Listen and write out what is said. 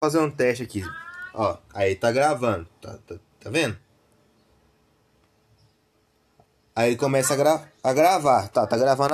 fazer um teste aqui. Ó, aí tá gravando. Tá, tá, tá vendo? Aí começa a, gra a gravar. Tá, tá gravando